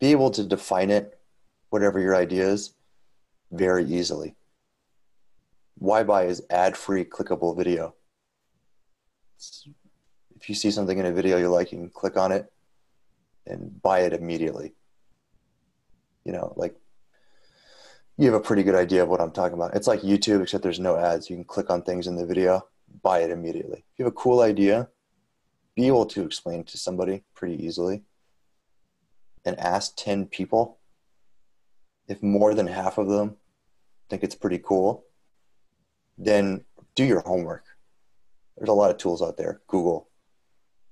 be able to define it, whatever your idea is, very easily. YBuy is ad free clickable video. If you see something in a video you like, you can click on it and buy it immediately. You know, like you have a pretty good idea of what I'm talking about. It's like YouTube, except there's no ads. You can click on things in the video, buy it immediately. If you have a cool idea, be able to explain to somebody pretty easily and ask 10 people. If more than half of them think it's pretty cool, then do your homework. There's a lot of tools out there. Google.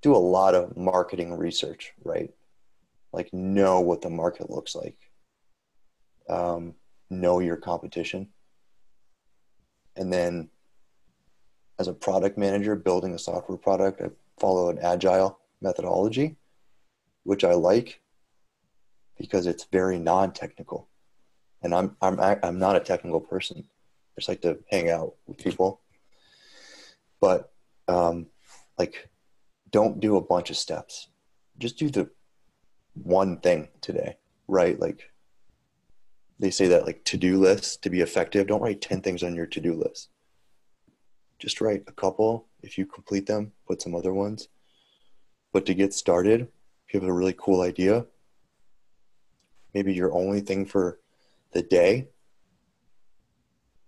Do a lot of marketing research, right? Like, know what the market looks like. Um, know your competition. And then, as a product manager building a software product, I follow an agile methodology, which I like because it's very non-technical. And I'm I'm I'm not a technical person. I just like to hang out with people. But um, like, don't do a bunch of steps. Just do the one thing today, right? Like, they say that like to-do lists to be effective. Don't write ten things on your to-do list. Just write a couple. If you complete them, put some other ones. But to get started, if you have a really cool idea, maybe your only thing for the day,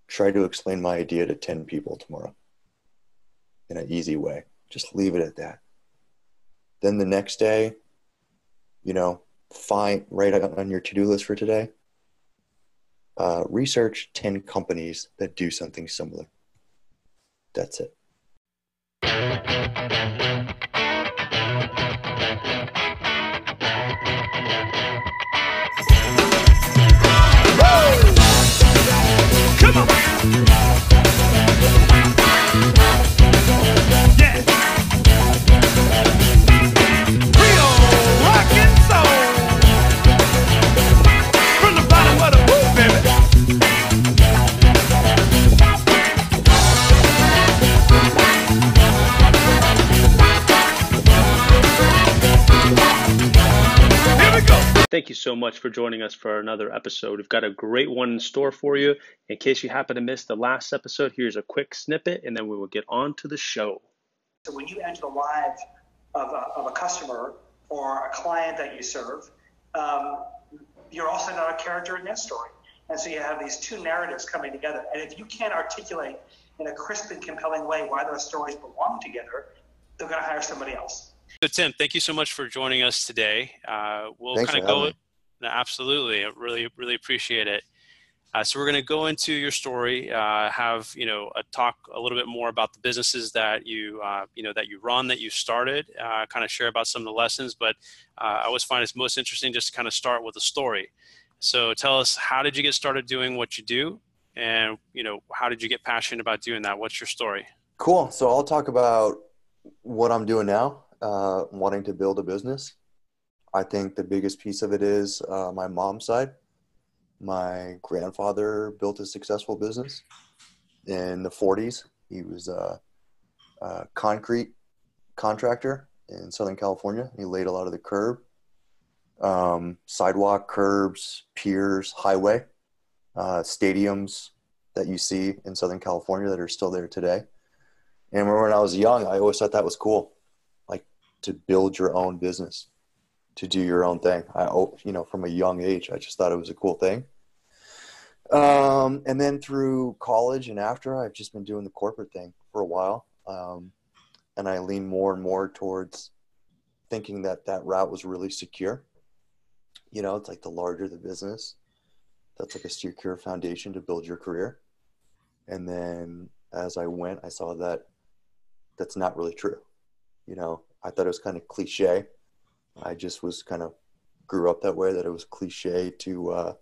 try to explain my idea to 10 people tomorrow in an easy way. Just leave it at that. Then the next day, you know, find write on your to-do list for today. Uh, research 10 companies that do something similar. That's it. Come on. Yeah. Thank you so much for joining us for another episode. We've got a great one in store for you. In case you happen to miss the last episode, here's a quick snippet and then we will get on to the show. So, when you enter the lives of a, of a customer or a client that you serve, um, you're also not a character in their story. And so you have these two narratives coming together. And if you can't articulate in a crisp and compelling way why those stories belong together, they're going to hire somebody else. So Tim, thank you so much for joining us today. Uh, we'll kind of go. No, absolutely, I really, really appreciate it. Uh, so we're going to go into your story, uh, have you know a talk a little bit more about the businesses that you uh, you know that you run, that you started, uh, kind of share about some of the lessons. But uh, I always find it's most interesting just to kind of start with a story. So tell us, how did you get started doing what you do, and you know how did you get passionate about doing that? What's your story? Cool. So I'll talk about what I'm doing now uh, wanting to build a business. I think the biggest piece of it is uh, my mom's side. My grandfather built a successful business in the 40s. He was a, a concrete contractor in Southern California. He laid a lot of the curb, um, sidewalk, curbs, piers, highway, uh, stadiums that you see in Southern California that are still there today. And when I was young, I always thought that was cool to build your own business, to do your own thing. I, you know, from a young age, I just thought it was a cool thing. Um, and then through college and after, I've just been doing the corporate thing for a while. Um, and I lean more and more towards thinking that that route was really secure. You know, it's like the larger the business, that's like a secure foundation to build your career. And then as I went, I saw that that's not really true. You know, I thought it was kind of cliche. I just was kind of grew up that way that it was cliche to uh,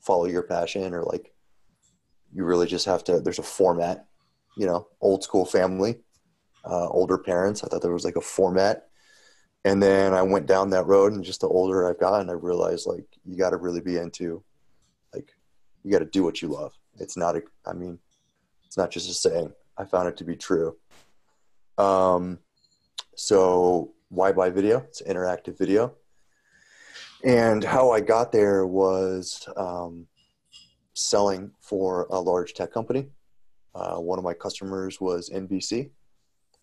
follow your passion or like you really just have to. There's a format, you know, old school family, uh, older parents. I thought there was like a format, and then I went down that road, and just the older I've gotten, I realized like you got to really be into, like, you got to do what you love. It's not a. I mean, it's not just a saying. I found it to be true. Um, so YBuy video? It's interactive video. And how I got there was um, selling for a large tech company. Uh, one of my customers was NBC,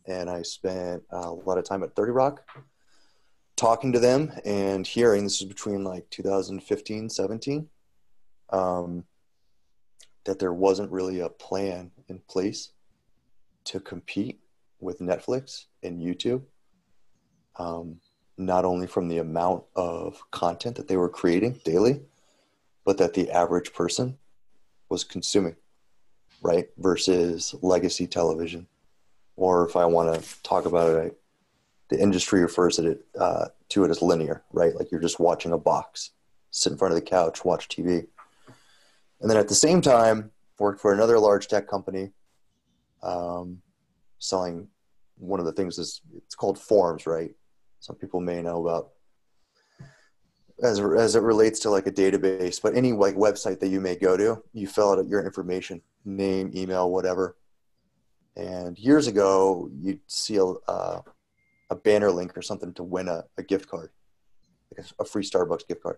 and I spent a lot of time at 30 Rock talking to them and hearing this is between like 2015 17 um, that there wasn't really a plan in place to compete with netflix and youtube um, not only from the amount of content that they were creating daily but that the average person was consuming right versus legacy television or if i want to talk about it the industry refers to it, uh, to it as linear, right? Like you're just watching a box, sit in front of the couch, watch TV. And then at the same time, worked for another large tech company, um, selling one of the things is it's called forms, right? Some people may know about as as it relates to like a database, but any like website that you may go to, you fill out your information, name, email, whatever. And years ago, you'd see a, uh, a banner link or something to win a, a gift card, like a, a free Starbucks gift card.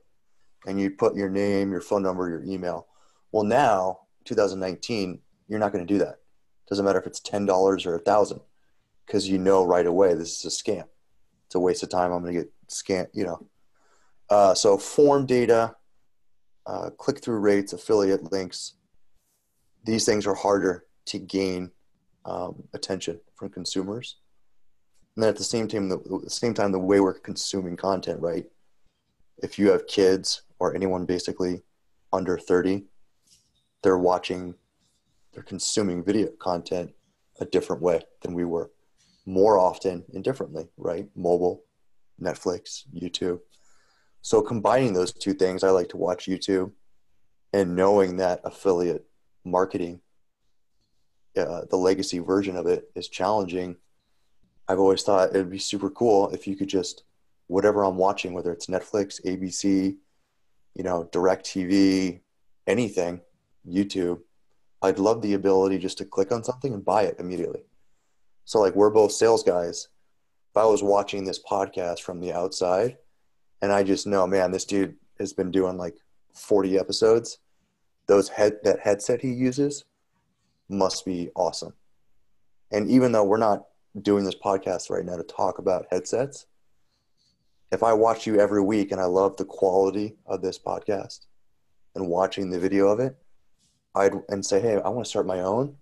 And you put your name, your phone number, your email. Well, now, 2019, you're not going to do that. Doesn't matter if it's $10 or a thousand because you know right away this is a scam. It's a waste of time. I'm going to get scam, you know. Uh, so form data, uh, click-through rates, affiliate links, these things are harder to gain um, attention from consumers and then at the same time the, the same time the way we're consuming content right if you have kids or anyone basically under 30 they're watching they're consuming video content a different way than we were more often and differently right mobile netflix youtube so combining those two things i like to watch youtube and knowing that affiliate marketing uh, the legacy version of it is challenging I've always thought it'd be super cool if you could just whatever I'm watching, whether it's Netflix, ABC, you know, DirecTV, anything, YouTube, I'd love the ability just to click on something and buy it immediately. So like we're both sales guys. If I was watching this podcast from the outside and I just know, man, this dude has been doing like 40 episodes, those head that headset he uses must be awesome. And even though we're not doing this podcast right now to talk about headsets. If I watch you every week and I love the quality of this podcast and watching the video of it, I'd and say, hey, I want to start my own.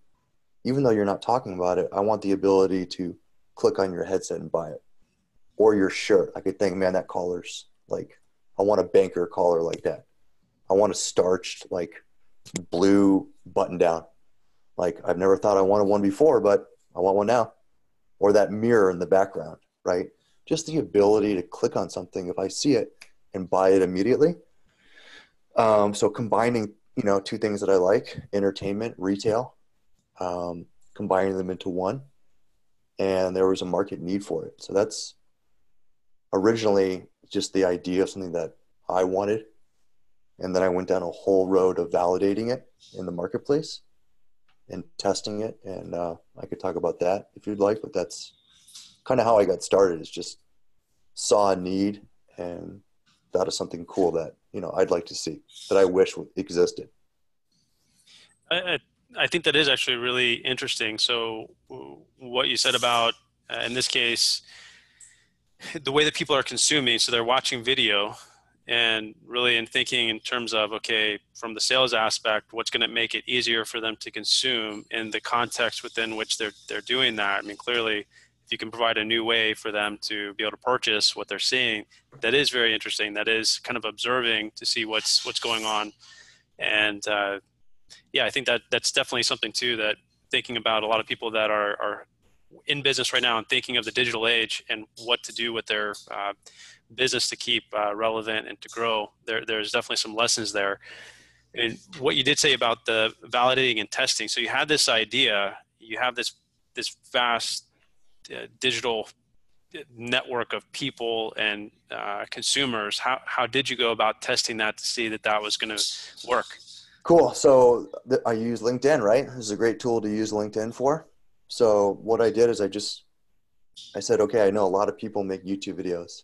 Even though you're not talking about it, I want the ability to click on your headset and buy it. Or your shirt. I could think, man, that collar's like I want a banker collar like that. I want a starched like blue button down. Like I've never thought I wanted one before, but I want one now or that mirror in the background, right? Just the ability to click on something if I see it and buy it immediately. Um, so combining, you know, two things that I like: entertainment, retail, um, combining them into one, and there was a market need for it. So that's originally just the idea of something that I wanted, and then I went down a whole road of validating it in the marketplace and testing it. And uh, I could talk about that if you'd like, but that's kind of how I got started. Is just saw a need and thought of something cool that you know I'd like to see that I wish existed. I, I think that is actually really interesting. So what you said about uh, in this case the way that people are consuming so they're watching video and really in thinking in terms of okay from the sales aspect what's going to make it easier for them to consume in the context within which they're they're doing that. I mean clearly if you can provide a new way for them to be able to purchase what they're seeing that is very interesting. That is kind of observing to see what's what's going on. And uh, yeah i think that that's definitely something too that thinking about a lot of people that are are in business right now and thinking of the digital age and what to do with their uh, business to keep uh, relevant and to grow, there, there's definitely some lessons there. And what you did say about the validating and testing. So you had this idea, you have this this vast uh, digital network of people and uh, consumers. How how did you go about testing that to see that that was going to work? Cool. So th- I use LinkedIn, right? This is a great tool to use LinkedIn for. So what I did is I just I said, okay, I know a lot of people make YouTube videos.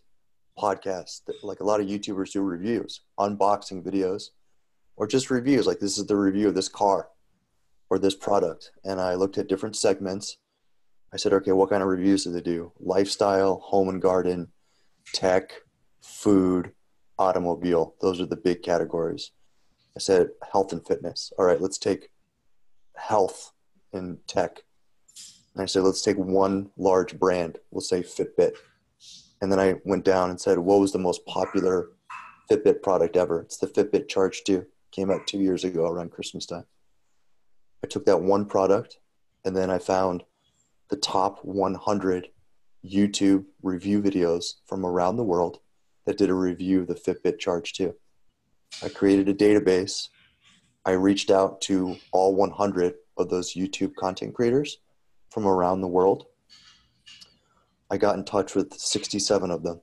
podcasts, like a lot of YouTubers do reviews, unboxing videos, or just reviews. Like this is the review of this car or this product. And I looked at different segments. I said, okay, what kind of reviews do they do? Lifestyle, home and garden, tech, food, automobile. Those are the big categories. I said health and fitness. All right, let's take health and tech. And I said, let's take one large brand. We'll say Fitbit. And then I went down and said, what was the most popular Fitbit product ever? It's the Fitbit Charge 2. Came out two years ago around Christmas time. I took that one product and then I found the top 100 YouTube review videos from around the world that did a review of the Fitbit Charge 2. I created a database. I reached out to all 100 of those YouTube content creators from around the world. I got in touch with 67 of them.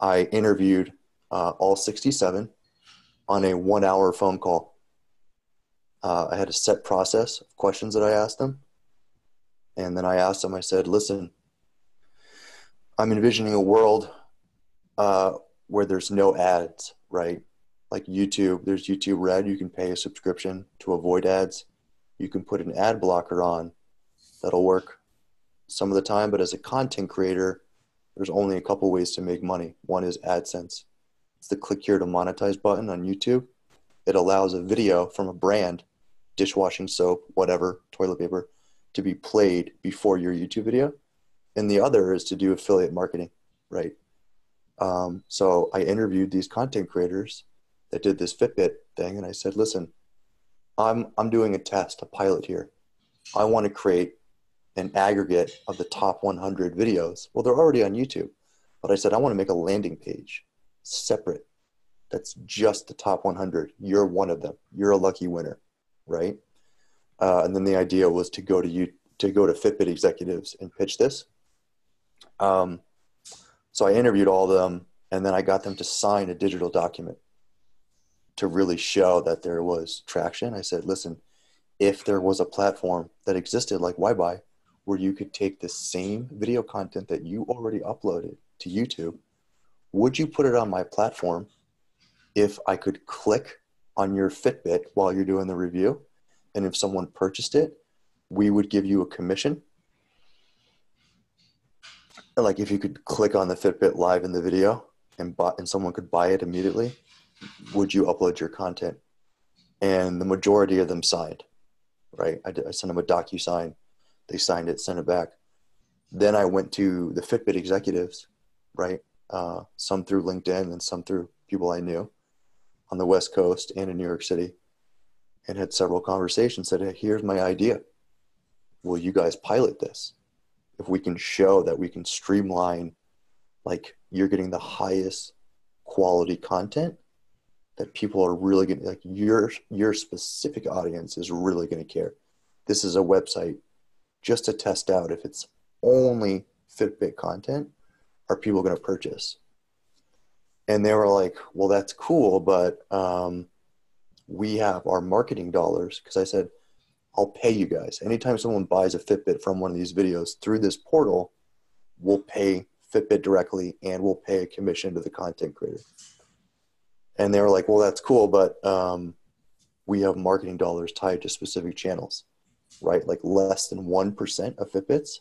I interviewed uh, all 67 on a one hour phone call. Uh, I had a set process of questions that I asked them. And then I asked them, I said, listen, I'm envisioning a world uh, where there's no ads, right? Like YouTube, there's YouTube Red. You can pay a subscription to avoid ads. You can put an ad blocker on. That'll work some of the time, but as a content creator, there's only a couple ways to make money. One is AdSense. It's the click here to monetize button on YouTube. It allows a video from a brand, dishwashing soap, whatever, toilet paper, to be played before your YouTube video. And the other is to do affiliate marketing, right? Um, so I interviewed these content creators that did this Fitbit thing, and I said, "Listen, I'm I'm doing a test, a pilot here. I want to create an aggregate of the top 100 videos. Well, they're already on YouTube, but I said I want to make a landing page separate. That's just the top 100. You're one of them. You're a lucky winner, right? Uh, and then the idea was to go to you to go to Fitbit executives and pitch this. Um, so I interviewed all of them and then I got them to sign a digital document to really show that there was traction. I said, listen, if there was a platform that existed like YBuy where you could take the same video content that you already uploaded to YouTube, would you put it on my platform if I could click on your Fitbit while you're doing the review? And if someone purchased it, we would give you a commission like if you could click on the Fitbit live in the video and buy, and someone could buy it immediately, would you upload your content? And the majority of them signed, right? I, I sent them a DocuSign. They signed it, sent it back. Then I went to the Fitbit executives, right? Uh, some through LinkedIn and some through people I knew on the West Coast and in New York City, and had several conversations. Said, hey, "Here's my idea. Will you guys pilot this?" if we can show that we can streamline like you're getting the highest quality content that people are really going to like your your specific audience is really going to care this is a website just to test out if it's only fitbit content are people going to purchase and they were like well that's cool but um, we have our marketing dollars because i said I'll pay you guys. Anytime someone buys a Fitbit from one of these videos through this portal, we'll pay Fitbit directly and we'll pay a commission to the content creator. And they were like, well, that's cool, but um, we have marketing dollars tied to specific channels, right? Like less than 1% of Fitbits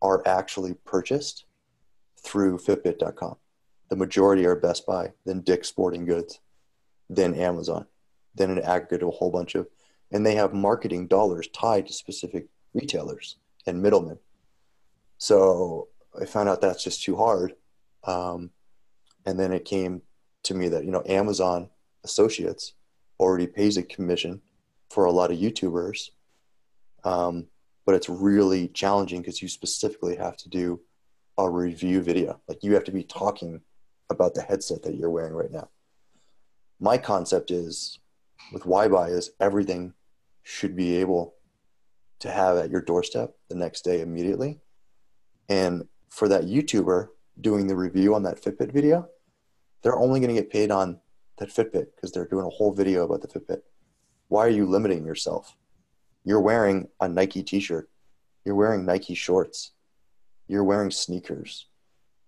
are actually purchased through Fitbit.com. The majority are Best Buy, then Dick's Sporting Goods, then Amazon, then an aggregate of a whole bunch of and they have marketing dollars tied to specific retailers and middlemen. So I found out that's just too hard. Um, and then it came to me that, you know, Amazon Associates already pays a commission for a lot of YouTubers. Um, but it's really challenging because you specifically have to do a review video. Like you have to be talking about the headset that you're wearing right now. My concept is with YBuy is everything should be able to have at your doorstep the next day immediately. And for that YouTuber doing the review on that Fitbit video, they're only going to get paid on that Fitbit because they're doing a whole video about the Fitbit. Why are you limiting yourself? You're wearing a Nike t shirt, you're wearing Nike shorts, you're wearing sneakers.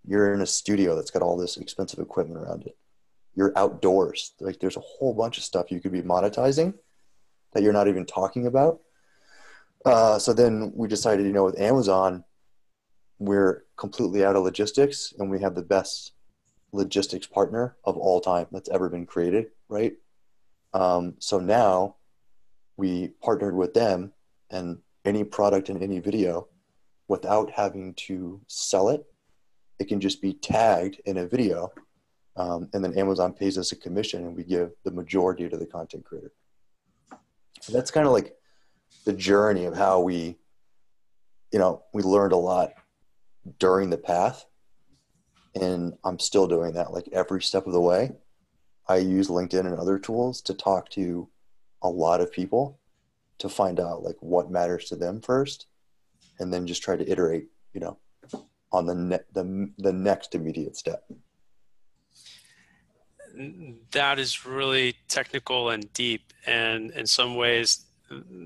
You're in a studio that's got all this expensive equipment around it. You're outdoors. Like there's a whole bunch of stuff you could be monetizing that you're not even talking about. Uh, so then we decided, you know, with Amazon, we're completely out of logistics and we have the best logistics partner of all time that's ever been created, right? Um, so now we partnered with them and any product in any video without having to sell it, it can just be tagged in a video. Um, and then Amazon pays us a commission and we give the majority to the content creator. So that's kind of like the journey of how we, you know, we learned a lot during the path. And I'm still doing that like every step of the way. I use LinkedIn and other tools to talk to a lot of people to find out like what matters to them first and then just try to iterate, you know, on the ne- the the next immediate step. That is really technical and deep and in some ways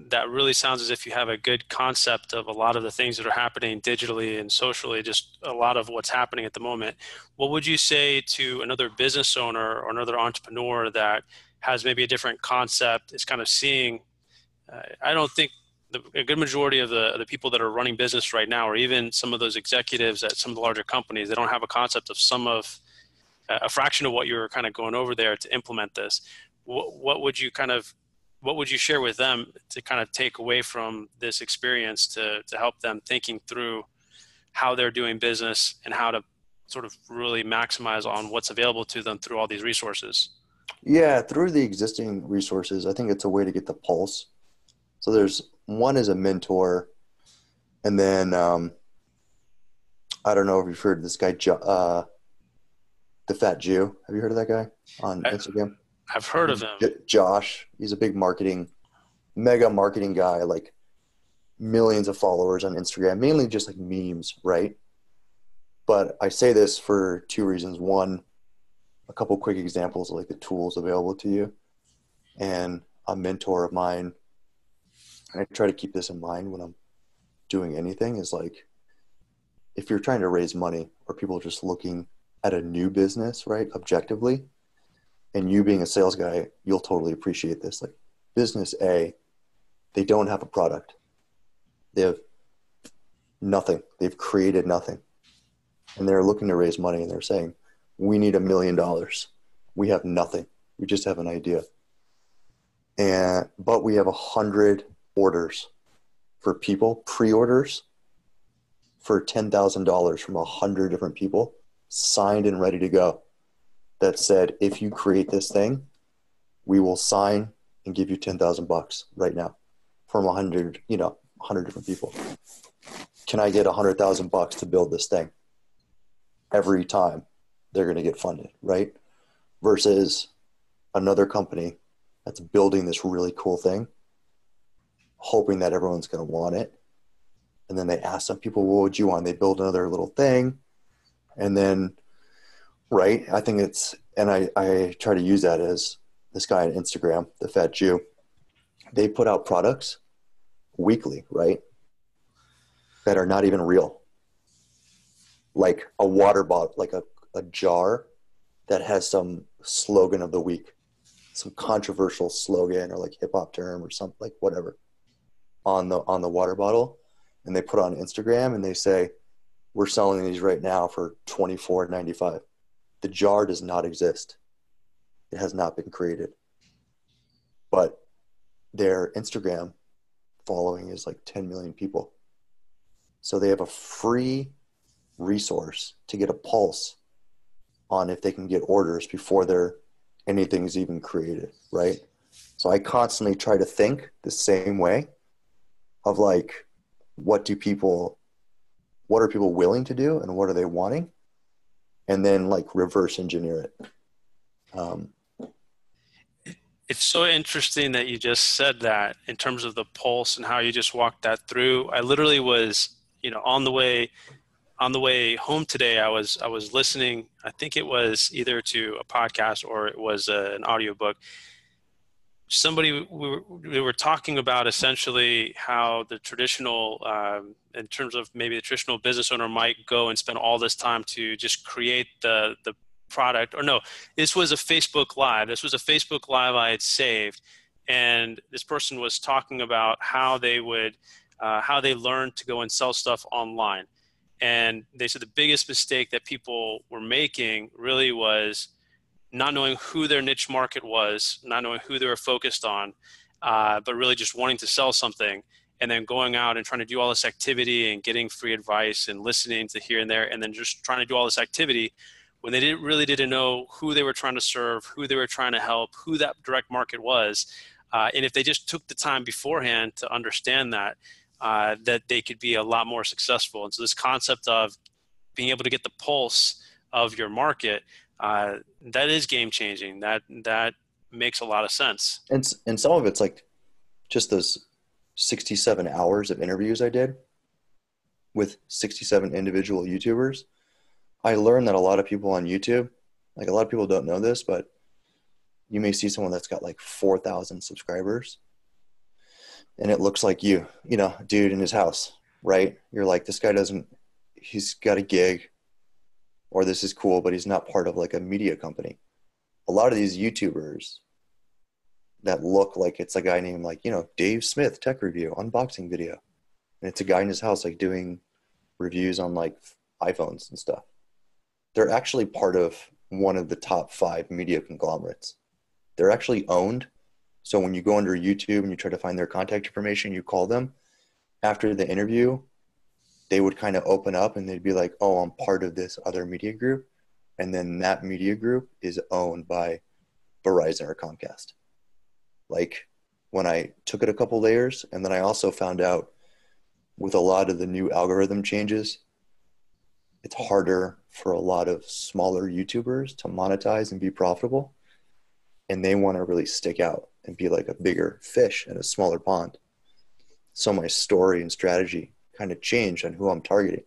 that really sounds as if you have a good concept of a lot of the things that are happening digitally and socially, just a lot of what's happening at the moment. What would you say to another business owner or another entrepreneur that has maybe a different concept, is kind of seeing? Uh, I don't think the, a good majority of the, the people that are running business right now, or even some of those executives at some of the larger companies, they don't have a concept of some of a fraction of what you're kind of going over there to implement this. What, what would you kind of what would you share with them to kind of take away from this experience to, to help them thinking through how they're doing business and how to sort of really maximize on what's available to them through all these resources? Yeah, through the existing resources, I think it's a way to get the pulse. So there's one is a mentor, and then um, I don't know if you've heard this guy, uh, the Fat Jew. Have you heard of that guy on Instagram? I've heard of him. Josh, he's a big marketing, mega marketing guy, like millions of followers on Instagram, mainly just like memes, right? But I say this for two reasons. One, a couple quick examples of like the tools available to you, and a mentor of mine. And I try to keep this in mind when I'm doing anything. Is like if you're trying to raise money or people are just looking at a new business, right? Objectively, and you being a sales guy, you'll totally appreciate this. Like business A, they don't have a product. They have nothing. They've created nothing. And they're looking to raise money and they're saying, we need a million dollars. We have nothing. We just have an idea. And but we have a hundred orders for people, pre-orders for ten thousand dollars from a hundred different people, signed and ready to go that said, if you create this thing, we will sign and give you 10,000 bucks right now from 100, you know, 100 different people. Can I get 100,000 bucks to build this thing? Every time they're going to get funded, right? Versus another company that's building this really cool thing, hoping that everyone's going to want it. And then they ask some people, what would you want? They build another little thing. And then right? I think it's, and I, I try to use that as this guy on Instagram, the Fat Jew. They put out products weekly, right? That are not even real. Like a water bottle, like a, a jar that has some slogan of the week, some controversial slogan or like hip hop term or something like whatever on the on the water bottle, and they put on Instagram and they say, "We're selling these right now for twenty four ninety five the jar does not exist. It has not been created. But their Instagram following is like 10 million people. So they have a free resource to get a pulse on if they can get orders before their anything's even created, right? So I constantly try to think the same way of like what do people what are people willing to do and what are they wanting and then like reverse engineer it. Um, it's so interesting that you just said that in terms of the pulse and how you just walked that through. I literally was, you know, on the way on the way home today i was i was listening i think it was either to a podcast or it was a, an audiobook somebody we were, we were, talking about essentially how the traditional um, in terms of maybe the traditional business owner might go and spend all this time to just create the the product or no this was a facebook live. This was a facebook live i had saved and this person was talking about how they would uh, how they learned to go and sell stuff online. And they said the biggest mistake that people were making really was not knowing who their niche market was, not knowing who they were focused on, uh, but really just wanting to sell something and then going out and trying to do all this activity and getting free advice and listening to here and there and then just trying to do all this activity when they didn't really didn't know who they were trying to serve, who they were trying to help, who that direct market was. Uh, and if they just took the time beforehand to understand that, uh, that they could be a lot more successful. And so this concept of being able to get the pulse of your market uh, that is game changing. That that makes a lot of sense. And and some of it's like just those 67 hours of interviews I did with 67 individual YouTubers. I learned that a lot of people on YouTube, like a lot of people don't know this, but you may see someone that's got like 4,000 subscribers and it looks like you, you know, dude in his house, right? You're like, this guy doesn't, he's got a gig or this is cool, but he's not part of like a media company. A lot of these YouTubers that look like it's a guy named like, you know, Dave Smith tech review, unboxing video. And it's a guy in his house like doing reviews on like iPhones and stuff. They're actually part of one of the top five media conglomerates. They're actually owned. So when you go under YouTube and you try to find their contact information, you call them. After the interview, they would kind of open up and they'd be like, oh, I'm part of this other media group. And then that media group is owned by Verizon or Comcast. Like when I took it a couple layers, and then I also found out with a lot of the new algorithm changes, it's harder for a lot of smaller YouTubers to monetize and be profitable. And they want to really stick out and be like a bigger fish in a smaller pond. So my story and strategy kind of changed on who I'm targeting.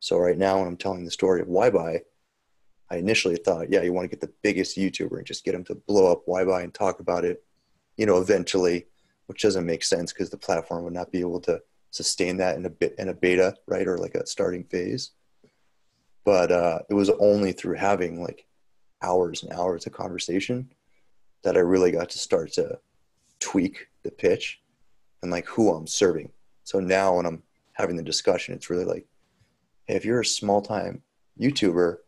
So right now, when I'm telling the story of YBuy, I initially thought, yeah, you want to get the biggest YouTuber and just get him to blow up YBuy and talk about it, you know, eventually, which doesn't make sense because the platform would not be able to sustain that in a bit in a beta, right, or like a starting phase. But uh, it was only through having like hours and hours of conversation that I really got to start to tweak the pitch and like who I'm serving. So now when I'm having the discussion. It's really like, hey, if you're a small time YouTuber,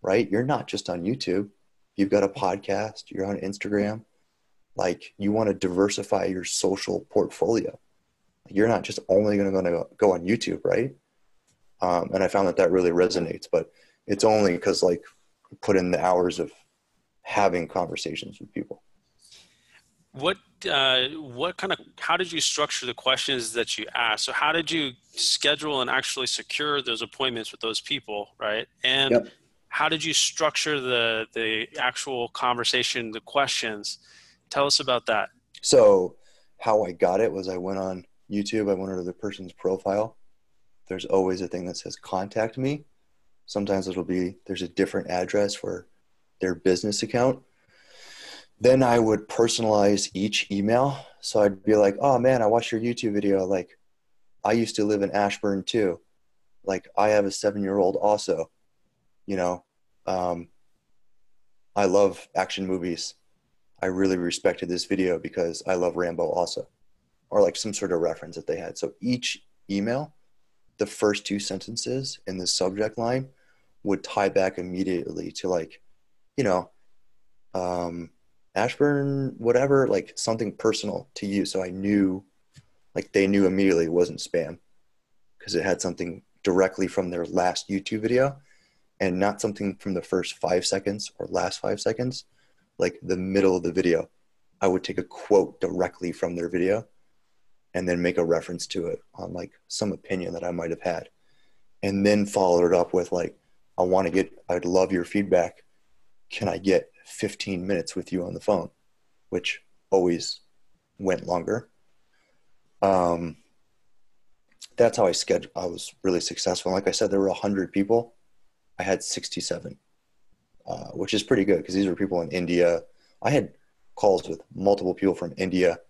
right? You're not just on YouTube. You've got a podcast, you're on Instagram. Like you want to diversify your social portfolio. You're not just only going to go on YouTube, right? Um, and I found that that really resonates, but it's only because like put in the hours of having conversations with people. What uh, what kind of how did you structure the questions that you asked? So how did you schedule and actually secure those appointments with those people, right? And yep. how did you structure the the actual conversation, the questions? Tell us about that. So how I got it was I went on YouTube. I went to the person's profile. There's always a thing that says contact me. Sometimes it'll be there's a different address for their business account then I would personalize each email. So I'd be like, oh man, I watched your YouTube video. Like, I used to live in Ashburn too. Like, I have a seven year old also. You know, um, I love action movies. I really respected this video because I love Rambo also, or like some sort of reference that they had. So each email, the first two sentences in the subject line would tie back immediately to like, you know, um, Ashburn, whatever, like something personal to you. So I knew, like, they knew immediately it wasn't spam because it had something directly from their last YouTube video and not something from the first five seconds or last five seconds, like the middle of the video. I would take a quote directly from their video and then make a reference to it on like some opinion that I might have had. And then follow it up with like, I want to get, I'd love your feedback. Can I get 15 minutes with you on the phone, which always went longer. Um, that's how I scheduled. I was really successful. Like I said, there were 100 people. I had 67, uh, which is pretty good because these were people in India. I had calls with multiple people from India,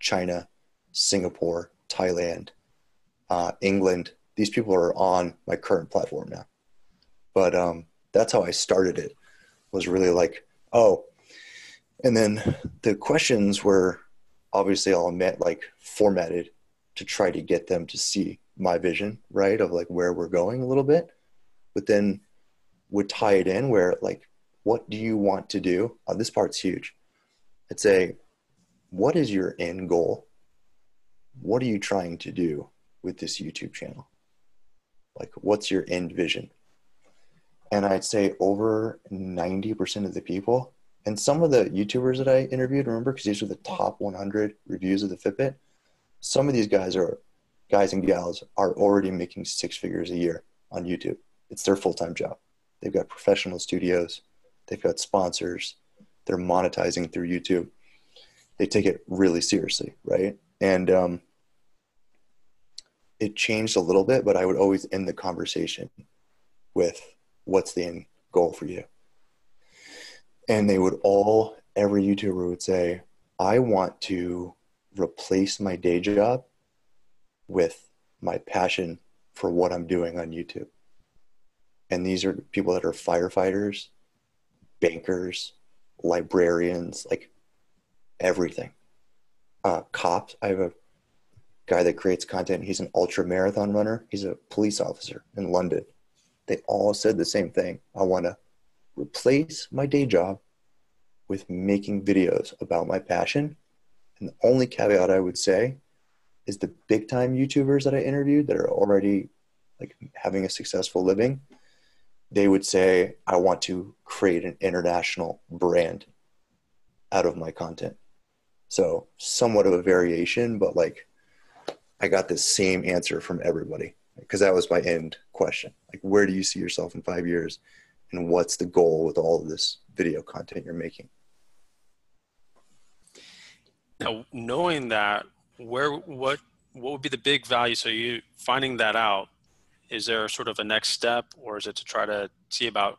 China, Singapore, Thailand, uh, England. These people are on my current platform now. But um, that's how I started it. Was really like, oh, and then the questions were obviously all met like formatted to try to get them to see my vision, right, of like where we're going a little bit, but then would tie it in where like, what do you want to do? Uh, this part's huge. I'd say, what is your end goal? What are you trying to do with this YouTube channel? Like, what's your end vision? And I'd say over 90% of the people, and some of the YouTubers that I interviewed, remember, because these were the top 100 reviews of the Fitbit, some of these guys are guys and gals are already making six figures a year on YouTube. It's their full time job. They've got professional studios, they've got sponsors, they're monetizing through YouTube. They take it really seriously, right? And um, it changed a little bit, but I would always end the conversation with what's the end goal for you? And they would all, every YouTuber would say, I want to replace my day job with my passion for what I'm doing on YouTube. And these are people that are firefighters, bankers, librarians, like everything. Uh, cops. I have a guy that creates content. He's an ultra marathon runner. He's a police officer in London. They all said the same thing. I want to replace my day job with making videos about my passion. And the only caveat I would say is the big time YouTubers that I interviewed that are already like having a successful living, they would say, I want to create an international brand out of my content. So somewhat of a variation, but like I got the same answer from everybody because that was my end question. Like, where do you see yourself in five years? And what's the goal with all of this video content you're making? Now, knowing that, where what what would be the big value? So you finding that out, is there sort of a next step, or is it to try to see about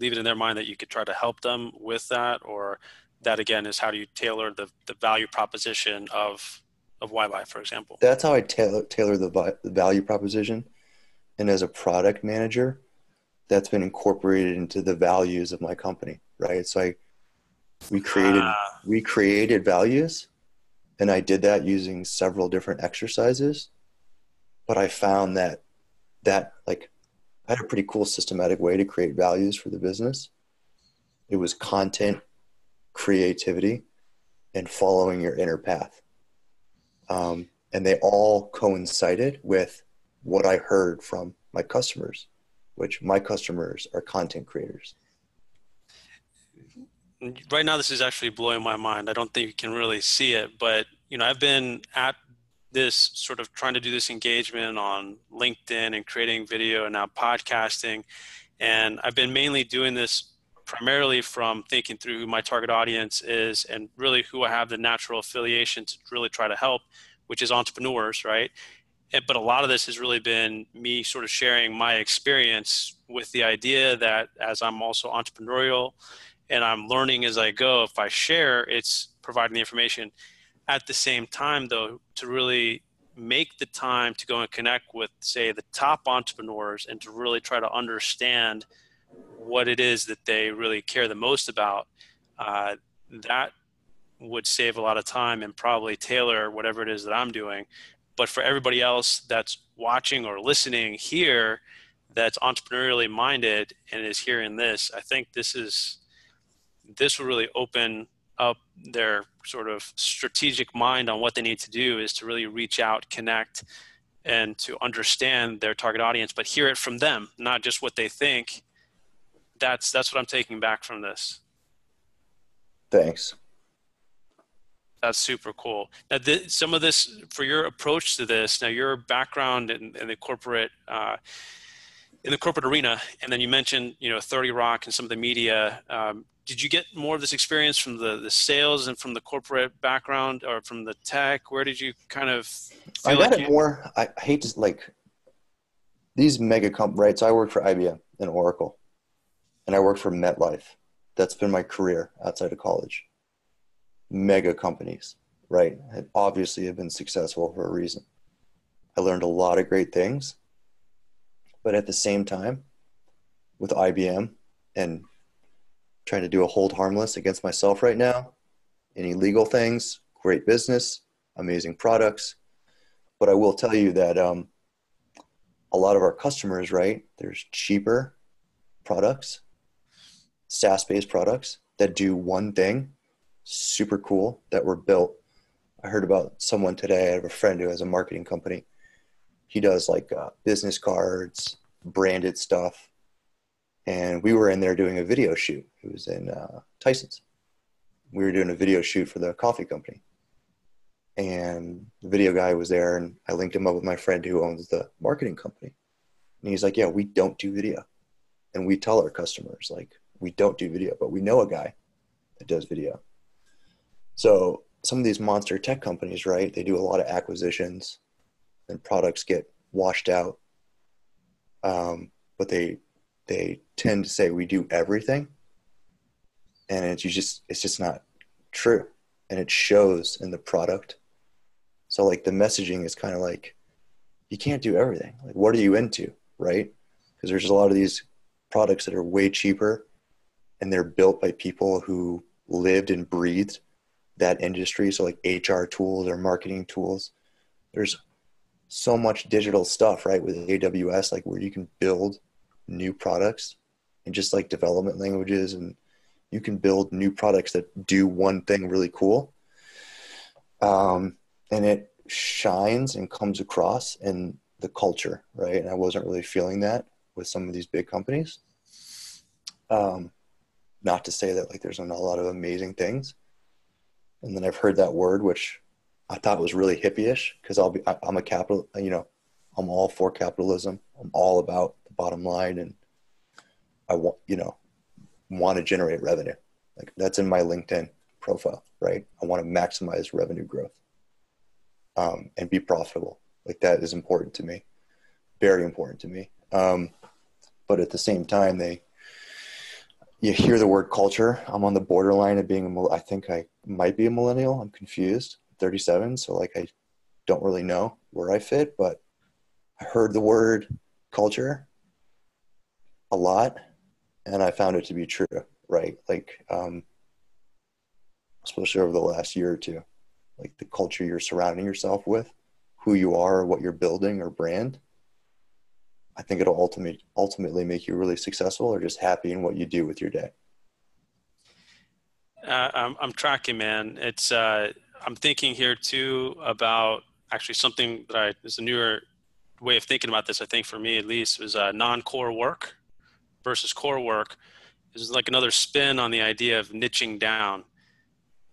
leave it in their mind that you could try to help them with that, or that again is how do you tailor the the value proposition of of YLife, for example? That's how I tailor tailor the, the value proposition, and as a product manager, that's been incorporated into the values of my company, right? So I we created ah. we created values and I did that using several different exercises. But I found that that like I had a pretty cool systematic way to create values for the business. It was content, creativity, and following your inner path. Um, and they all coincided with what I heard from my customers, which my customers are content creators right now this is actually blowing my mind. I don't think you can really see it, but you know, I've been at this sort of trying to do this engagement on LinkedIn and creating video and now podcasting. And I've been mainly doing this primarily from thinking through who my target audience is and really who I have the natural affiliation to really try to help, which is entrepreneurs, right? But a lot of this has really been me sort of sharing my experience with the idea that as I'm also entrepreneurial and I'm learning as I go. If I share, it's providing the information. At the same time, though, to really make the time to go and connect with, say, the top entrepreneurs and to really try to understand what it is that they really care the most about, uh, that would save a lot of time and probably tailor whatever it is that I'm doing. But for everybody else that's watching or listening here, that's entrepreneurially minded and is hearing this, I think this is this will really open up their sort of strategic mind on what they need to do is to really reach out, connect, and to understand their target audience, but hear it from them, not just what they think. That's that's what I'm taking back from this. Thanks. That's super cool. Now, th- some of this for your approach to this. Now, your background in, in the corporate uh, in the corporate arena, and then you mentioned you know 30 Rock and some of the media. Um, did you get more of this experience from the, the sales and from the corporate background or from the tech? Where did you kind of? I got like it you... more. I hate to like these mega comp right. So I work for IBM and Oracle, and I work for MetLife. That's been my career outside of college. Mega companies, right? And obviously have been successful for a reason. I learned a lot of great things, but at the same time, with IBM and trying to do a hold harmless against myself right now, any legal things, great business, amazing products. But I will tell you that um, a lot of our customers, right, there's cheaper products, SaaS based products that do one thing super cool that were built. I heard about someone today. I have a friend who has a marketing company. He does like uh, business cards, branded stuff. And we were in there doing a video shoot. It was in uh, Tyson's. We were doing a video shoot for the coffee company. And the video guy was there, and I linked him up with my friend who owns the marketing company. And he's like, Yeah, we don't do video. And we tell our customers, like, we don't do video, but we know a guy that does video. So some of these monster tech companies, right? They do a lot of acquisitions, and products get washed out. Um, but they they tend to say we do everything, and it's just it's just not true, and it shows in the product. So like the messaging is kind of like you can't do everything. Like what are you into, right? Because there's a lot of these products that are way cheaper, and they're built by people who lived and breathed that industry. So like HR tools or marketing tools. There's so much digital stuff, right, with AWS, like where you can build new products and just like development languages and you can build new products that do one thing really cool. Um, and it shines and comes across in the culture, right? And I wasn't really feeling that with some of these big companies. Um, not to say that like there's not a lot of amazing things, and then I've heard that word, which I thought was really hippie-ish because I'll be I, I'm a capital, you know, I'm all for capitalism. I'm all about the bottom line, and I want you know want to generate revenue. Like that's in my LinkedIn profile, right? I want to maximize revenue growth um, and be profitable. Like that is important to me, very important to me. Um, but at the same time, they you hear the word culture. I'm on the borderline of being a, I think I might be a millennial. I'm confused. 37, so like I don't really know where I fit, but I heard the word culture a lot and I found it to be true, right? Like, um, especially over the last year or two, like the culture you're surrounding yourself with, who you are, what you're building or brand I think it'll ultimately ultimately make you really successful or just happy in what you do with your day. Uh, I'm, I'm tracking, man. It's uh, I'm thinking here too about actually something that I is a newer way of thinking about this. I think for me at least was uh, non-core work versus core work. Is like another spin on the idea of niching down,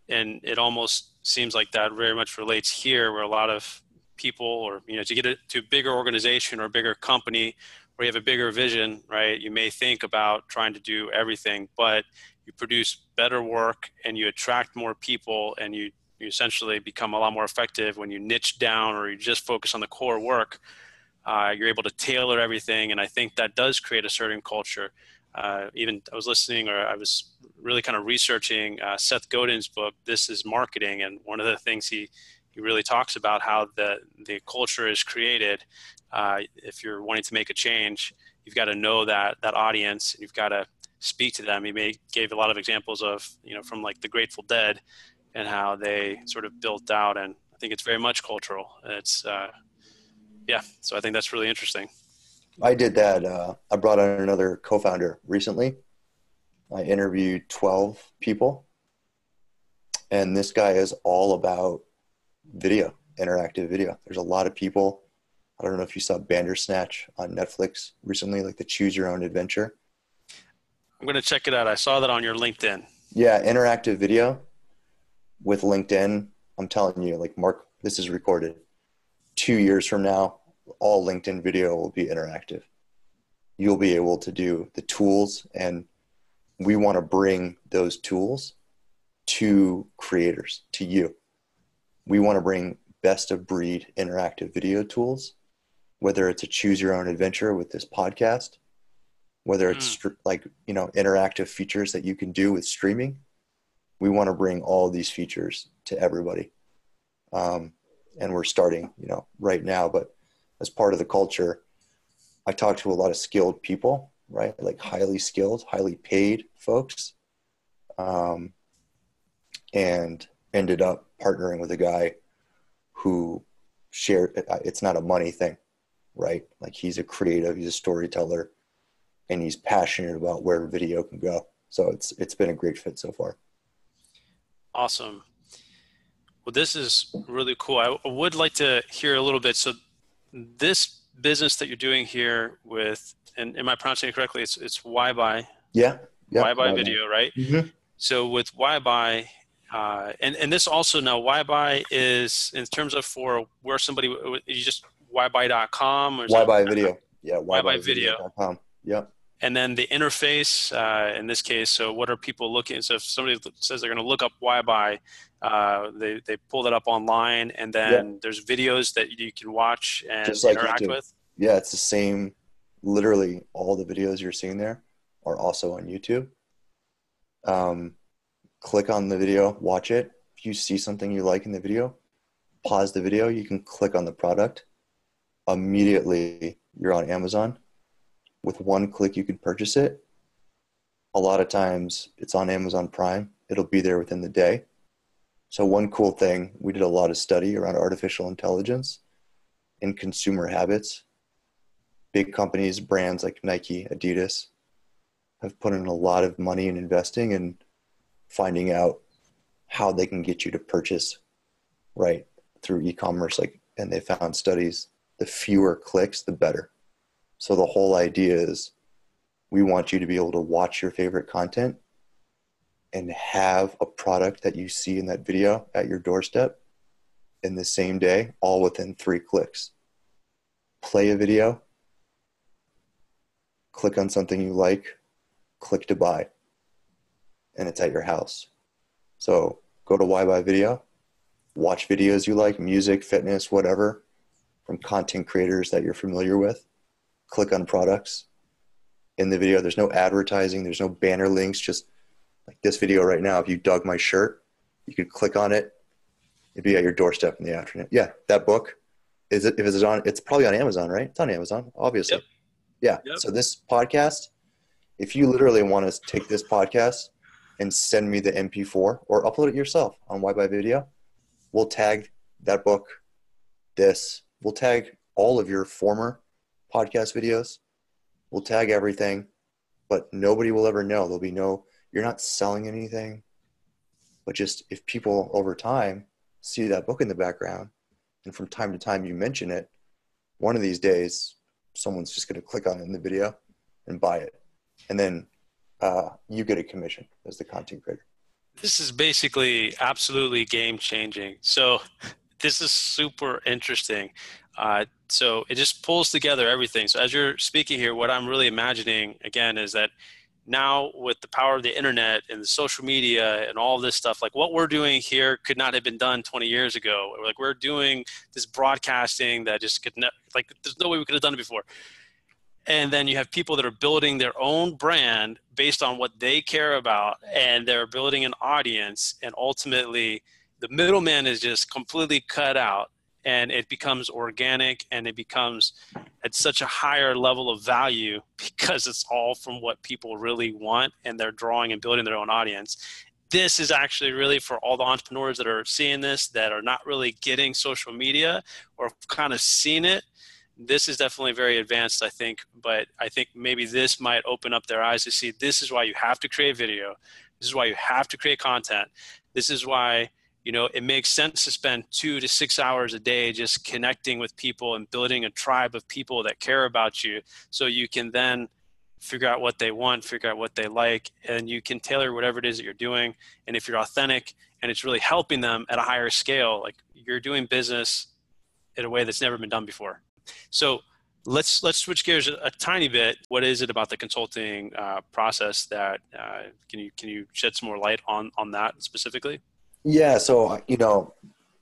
and it almost seems like that very much relates here, where a lot of people or you know to get it to a bigger organization or a bigger company where you have a bigger vision right you may think about trying to do everything but you produce better work and you attract more people and you you essentially become a lot more effective when you niche down or you just focus on the core work uh, you're able to tailor everything. And i think that does create a certain culture. Uh, even i was listening or i was really kind of researching uh, seth godin's book this is marketing. And one of the things he he really talks about how the the culture is created. Uh, if you're wanting to make a change, you've got to know that that audience. And you've got to speak to them. He gave a lot of examples of you know from like the Grateful Dead and how they sort of built out. And I think it's very much cultural. It's uh, yeah. So I think that's really interesting. I did that. Uh, I brought on another co-founder recently. I interviewed 12 people and this guy is all about video, interactive video. There's a lot of people. I don't know if you saw Bandersnatch on Netflix recently, like the Choose Your Own Adventure. I'm going to check it out. I saw that on your LinkedIn. Yeah, interactive video with LinkedIn. I'm telling you, like Mark, this is recorded. Two years from now, all LinkedIn video will be interactive. You'll be able to do the tools, and we want to bring those tools to creators, to you we want to bring best of breed interactive video tools, whether it's a choose your own adventure with this podcast, whether it's mm. like, you know, interactive features that you can do with streaming, we want to bring all these features to everybody. Um, and we're starting, you know, right now, but as part of the culture, I talk to a lot of skilled people, right? Like highly skilled, highly paid folks. Um, and ended up partnering with a guy who shared it's not a money thing, right? Like he's a creative, he's a storyteller, and he's passionate about where video can go. So it's it's been a great fit so far. Awesome. Well, this is really cool. I would like to hear a little bit. So, this business that you're doing here with, and am I pronouncing it correctly? It's it's Why Yeah. yeah YBuy Video, right? Mm-hmm. So with Why uh, and and this also now Why is in terms of for where somebody you just ybuy.com or Why Video. Yeah. Why Video. Yep and then the interface uh, in this case so what are people looking so if somebody says they're going to look up YBuy uh, they, they pull that up online and then yeah. there's videos that you can watch and Just like interact with yeah it's the same literally all the videos you're seeing there are also on youtube um, click on the video watch it if you see something you like in the video pause the video you can click on the product immediately you're on amazon with one click you can purchase it. A lot of times it's on Amazon Prime. It'll be there within the day. So one cool thing, we did a lot of study around artificial intelligence and consumer habits. Big companies, brands like Nike, Adidas, have put in a lot of money in investing and finding out how they can get you to purchase right through e-commerce like and they found studies the fewer clicks the better. So the whole idea is we want you to be able to watch your favorite content and have a product that you see in that video at your doorstep in the same day, all within three clicks. Play a video, click on something you like, click to buy, and it's at your house. So go to YBuy Video, watch videos you like, music, fitness, whatever, from content creators that you're familiar with click on products in the video. There's no advertising, there's no banner links, just like this video right now. If you dug my shirt, you could click on it. It'd be at your doorstep in the afternoon. Yeah, that book is it if it's on it's probably on Amazon, right? It's on Amazon, obviously. Yep. Yeah. Yep. So this podcast, if you literally want to take this podcast and send me the MP4 or upload it yourself on YBuy Video, we'll tag that book, this, we'll tag all of your former podcast videos. We'll tag everything, but nobody will ever know. There'll be no, you're not selling anything. But just if people over time see that book in the background and from time to time you mention it, one of these days someone's just going to click on it in the video and buy it. And then uh, you get a commission as the content creator. This is basically absolutely game changing. So this is super interesting. Uh, so it just pulls together everything. So as you're speaking here, what I'm really imagining again is that now with the power of the internet and the social media and all this stuff, like what we're doing here could not have been done 20 years ago. Like we're doing this broadcasting that just could ne- like there's no way we could have done it before. And then you have people that are building their own brand based on what they care about, and they're building an audience, and ultimately the middleman is just completely cut out and it becomes organic and it becomes at such a higher level of value because it's all from what people really want and they're drawing and building their own audience. This is actually really for all the entrepreneurs that are seeing this that are not really getting social media or kind of seen it this is definitely very advanced i think but i think maybe this might open up their eyes to see this is why you have to create video. This is why you have to create content. This is why you know it makes sense to spend two to six hours a day just connecting with people and building a tribe of people that care about you so you can then figure out what they want figure out what they like and you can tailor whatever it is that you're doing. And if you're authentic and it's really helping them at a higher scale like you're doing business in a way that's never been done before so let's let's switch gears a, a tiny bit what is it about the consulting uh, process that uh, can you can you shed some more light on on that specifically yeah, so you know,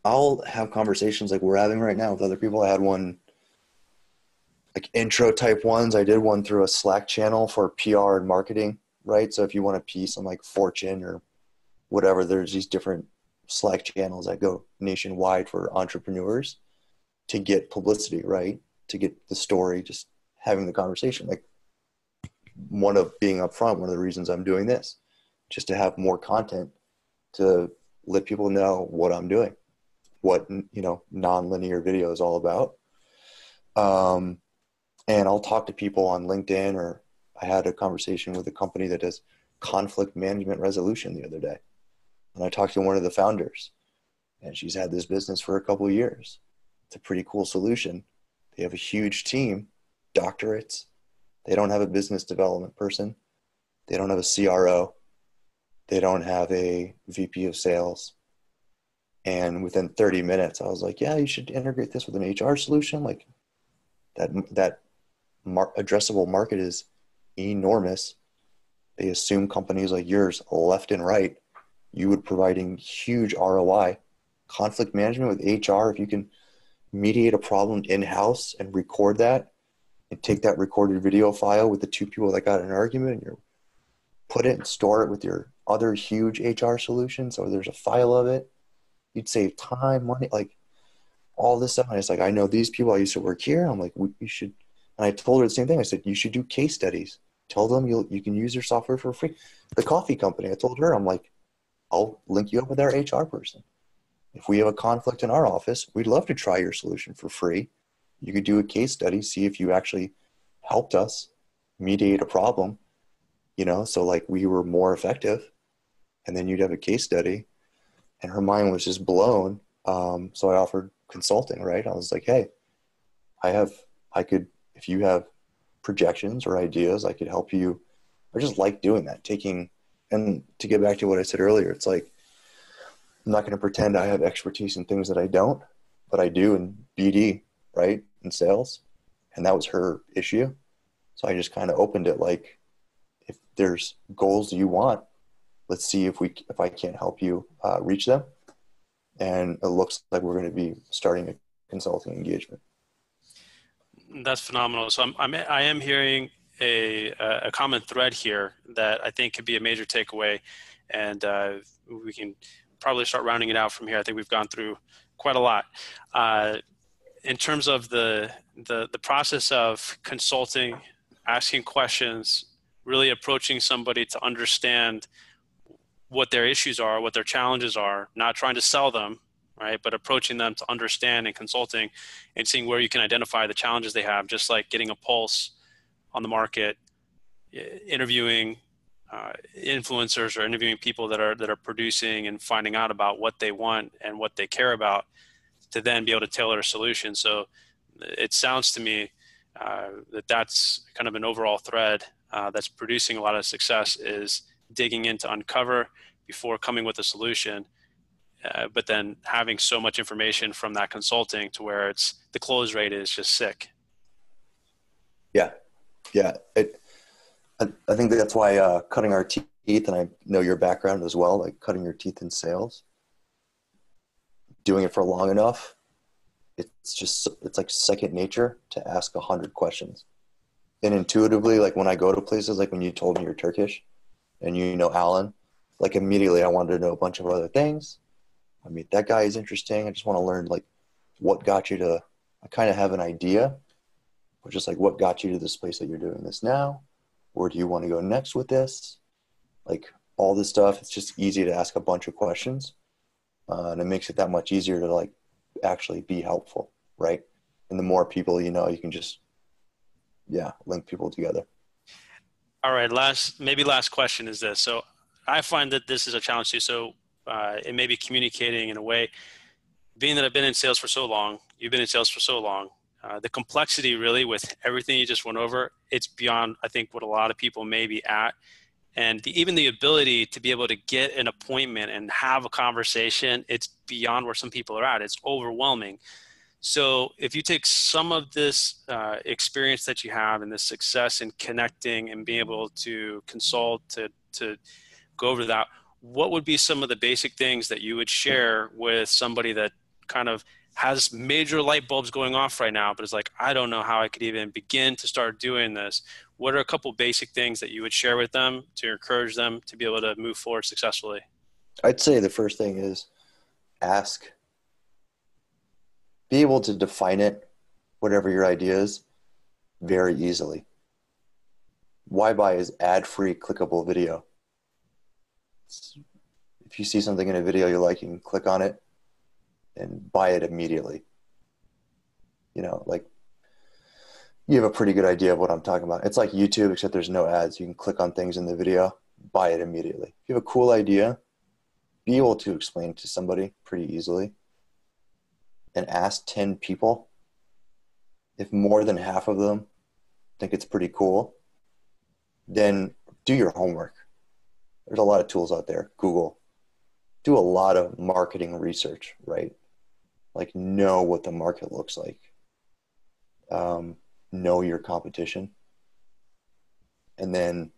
I'll have conversations like we're having right now with other people. I had one like intro type ones. I did one through a Slack channel for PR and marketing, right? So if you want a piece on like Fortune or whatever. There's these different Slack channels that go nationwide for entrepreneurs to get publicity, right? To get the story, just having the conversation. Like one of being upfront, one of the reasons I'm doing this, just to have more content to let people know what I'm doing, what you know non-linear video is all about. Um, and I'll talk to people on LinkedIn, or I had a conversation with a company that does conflict management resolution the other day, and I talked to one of the founders, and she's had this business for a couple of years. It's a pretty cool solution. They have a huge team, doctorates. They don't have a business development person. They don't have a CRO they don't have a VP of sales. And within 30 minutes, I was like, yeah, you should integrate this with an HR solution. Like that, that mar- addressable market is enormous. They assume companies like yours, left and right, you would providing huge ROI. Conflict management with HR, if you can mediate a problem in house and record that and take that recorded video file with the two people that got an argument and you put it and store it with your other huge HR solutions or there's a file of it, you'd save time, money, like all this stuff. And it's like, I know these people, I used to work here. I'm like, you should, and I told her the same thing. I said, you should do case studies. Tell them you you can use their software for free. The coffee company, I told her, I'm like, I'll link you up with our HR person. If we have a conflict in our office, we'd love to try your solution for free. You could do a case study, see if you actually helped us mediate a problem, you know, so like we were more effective. And then you'd have a case study and her mind was just blown. Um, so i offered consulting right? I was like hey i have i could if you have projections or ideas i could help you. I just like doing that taking and to get back to what i said earlier it's like i'm not going to pretend i have expertise in things that i don't but i do in bd right in sales and that was her issue so i just kind of opened it like if there's goals you want let's see if we if I can't help you uh, reach them. And it looks like we're going to be starting a consulting engagement. That's phenomenal. So I'm, I'm I am hearing a a common thread here that I think could be a major takeaway, and uh, we can probably start rounding it out from here. I think we've gone through quite a lot. Uh, in terms of the, the the process of consulting, asking questions, really approaching somebody to understand what their issues are, what their challenges are, not trying to sell them, right? But approaching them to understand and consulting and seeing where you can identify the challenges they have, just like getting a pulse on the market, interviewing uh, influencers or interviewing people that are that are producing and finding out about what they want and what they care about to then be able to tailor a solution. So it sounds to me uh, that that's kind of an overall thread uh, that's producing a lot of success is digging in to uncover before coming with a solution. Uh, but then having so much information from that consulting to where it's the close rate is just sick. Yeah, yeah. It, I, I think that's why uh, cutting our teeth, and I know your background as well, like cutting your teeth in sales, doing it for long enough, it's just it's like second nature to ask a hundred questions. And intuitively, like when I go to places, like when you told me you're Turkish, and you know Alan, like immediately I wanted to know a bunch of other things. I mean, that guy is interesting. I just want to learn like what got you to. I kind of have an idea, but just like what got you to this place that you're doing this now. Where do you want to go next with this? Like all this stuff. It's just easy to ask a bunch of questions, uh, and it makes it that much easier to like actually be helpful, right? And the more people you know, you can just yeah link people together. All right, last maybe last question is this. So I find that this is a challenge too. So uh, it may be communicating in a way. Being that I've been in sales for so long, you've been in sales for so long. Uh, the complexity, really, with everything you just went over, it's beyond I think what a lot of people may be at, and the, even the ability to be able to get an appointment and have a conversation, it's beyond where some people are at. It's overwhelming. So if you take some of this uh, experience that you have and this success in connecting and being able to consult to to go over that, what would be some of the basic things that you would share with somebody that kind of has major light bulbs going off right now, but is like, I don't know how I could even begin to start doing this. What are a couple basic things that you would share with them to encourage them to be able to move forward successfully? I'd say the first thing is ask. Be able to define it, whatever your idea is, very easily. YBuy is ad free, clickable video. If you see something in a video you like, you can click on it and buy it immediately. You know, like you have a pretty good idea of what I'm talking about. It's like YouTube, except there's no ads. You can click on things in the video, buy it immediately. If you have a cool idea, be able to explain to somebody pretty easily and ask 10 people if more than half of them think it's pretty cool then do your homework there's a lot of tools out there google do a lot of marketing research right like know what the market looks like. Um, know your competition. And then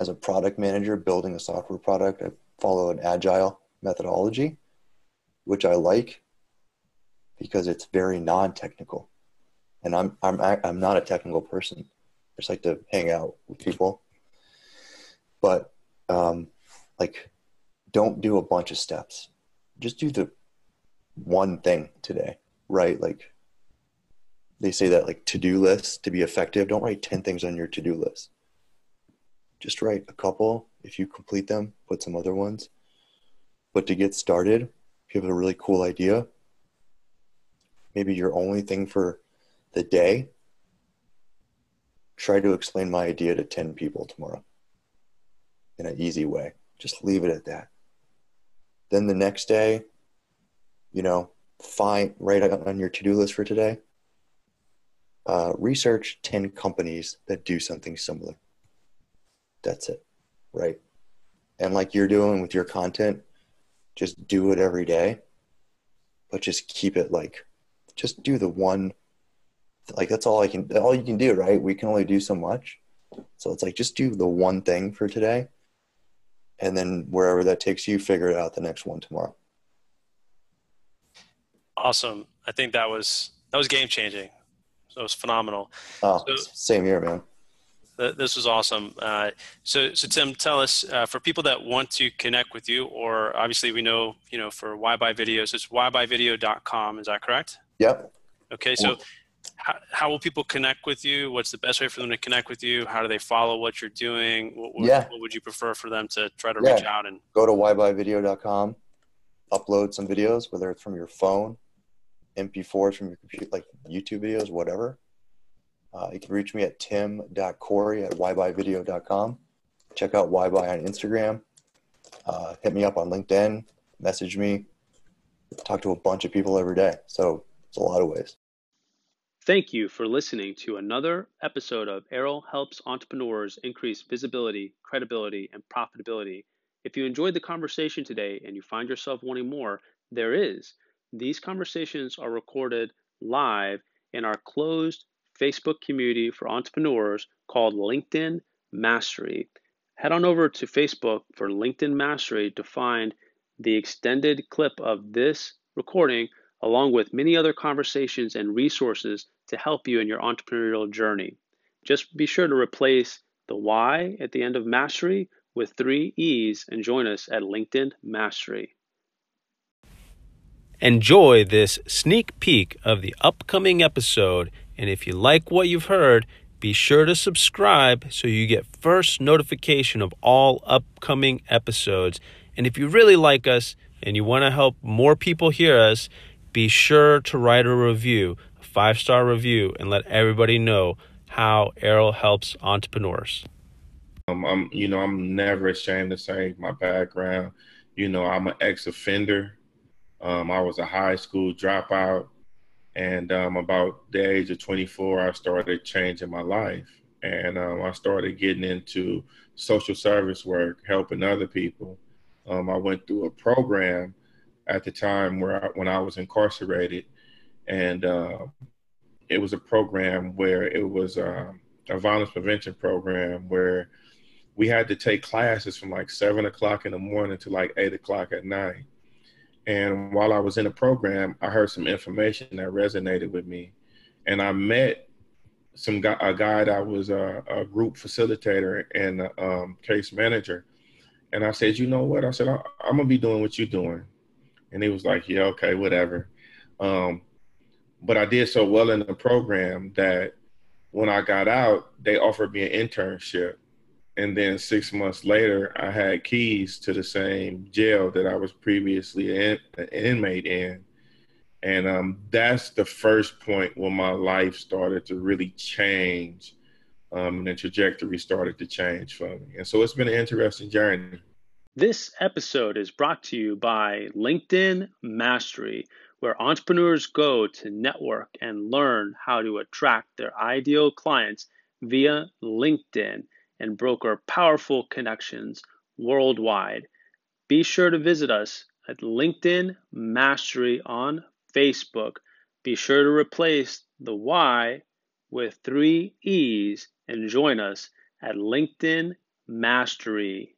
as a product manager building a software product i follow an agile methodology which i like because it's very non-technical. And i'm i'm i'm not a technical person. I just like to hang out with people. But um like don't do a bunch of steps. Just do the one thing today right? Like they say that like to-do lists to be effective don't write 10 things on your to-do list. Just write a couple. If you complete them put some other ones. But to get started if you have a really cool idea maybe your only thing for the day try to explain my idea to 10 people tomorrow in an easy way. Just leave it at that. Then the next day you know find write on your to-do list for today uh, research 10 companies that do something similar. That's it right? And like you're doing with your content just do it every day but just keep it like just do the one like that's all i can all you can do right? We can only do so much. So it's like just do the one thing for today and then wherever that takes you figure it out the next one tomorrow awesome i think that was that was game changing so it was phenomenal oh so, same here man this was awesome. Uh, so, so Tim, tell us uh, for people that want to connect with you, or obviously we know, you know, for YBuy Videos, it's ybuyvideo.com. Is that correct? Yep. Okay. So, how, how will people connect with you? What's the best way for them to connect with you? How do they follow what you're doing? What, what, yeah. what would you prefer for them to try to yeah. reach out and go to ybuyvideo.com, upload some videos, whether it's from your phone, MP4s from your computer, like YouTube videos, whatever uh, you can reach me at tim.corey at ybuyvideo.com. Check out YBuy on Instagram. Uh, hit me up on LinkedIn. Message me. Talk to a bunch of people every day. So it's a lot of ways. Thank you for listening to another episode of Errol Helps Entrepreneurs Increase Visibility, Credibility, and Profitability. If you enjoyed the conversation today and you find yourself wanting more, there is. These conversations are recorded live in our closed Facebook community for entrepreneurs called LinkedIn Mastery. Head on over to Facebook for LinkedIn Mastery to find the extended clip of this recording, along with many other conversations and resources to help you in your entrepreneurial journey. Just be sure to replace the Y at the end of Mastery with three E's and join us at LinkedIn Mastery. Enjoy this sneak peek of the upcoming episode and if you like what you've heard, be sure to subscribe so you get first notification of all upcoming episodes. And if you really like us and you want to help more people hear us, be sure to write a review, a five star review, and let everybody know how Errol helps entrepreneurs. Um, I'm, you know, I'm never ashamed to say my background. You know, I'm an ex offender. Um, I was a high school dropout. And um, about the age of 24, I started changing my life. And um, I started getting into social service work, helping other people. Um, I went through a program at the time where I, when I was incarcerated, and uh, it was a program where it was uh, a violence prevention program where we had to take classes from like seven o'clock in the morning to like eight o'clock at night. And while I was in the program, I heard some information that resonated with me. And I met some guy, a guy that was a, a group facilitator and a um, case manager. and I said, you know what? I said, I, am gonna be doing what you're doing. And he was like, yeah, okay, whatever. Um, but I did so well in the program that when I got out, they offered me an internship. And then six months later, I had keys to the same jail that I was previously an inmate in. And um, that's the first point when my life started to really change um, and the trajectory started to change for me. And so it's been an interesting journey. This episode is brought to you by LinkedIn Mastery, where entrepreneurs go to network and learn how to attract their ideal clients via LinkedIn and broker powerful connections worldwide. Be sure to visit us at LinkedIn Mastery on Facebook. Be sure to replace the Y with three E's and join us at LinkedIn Mastery.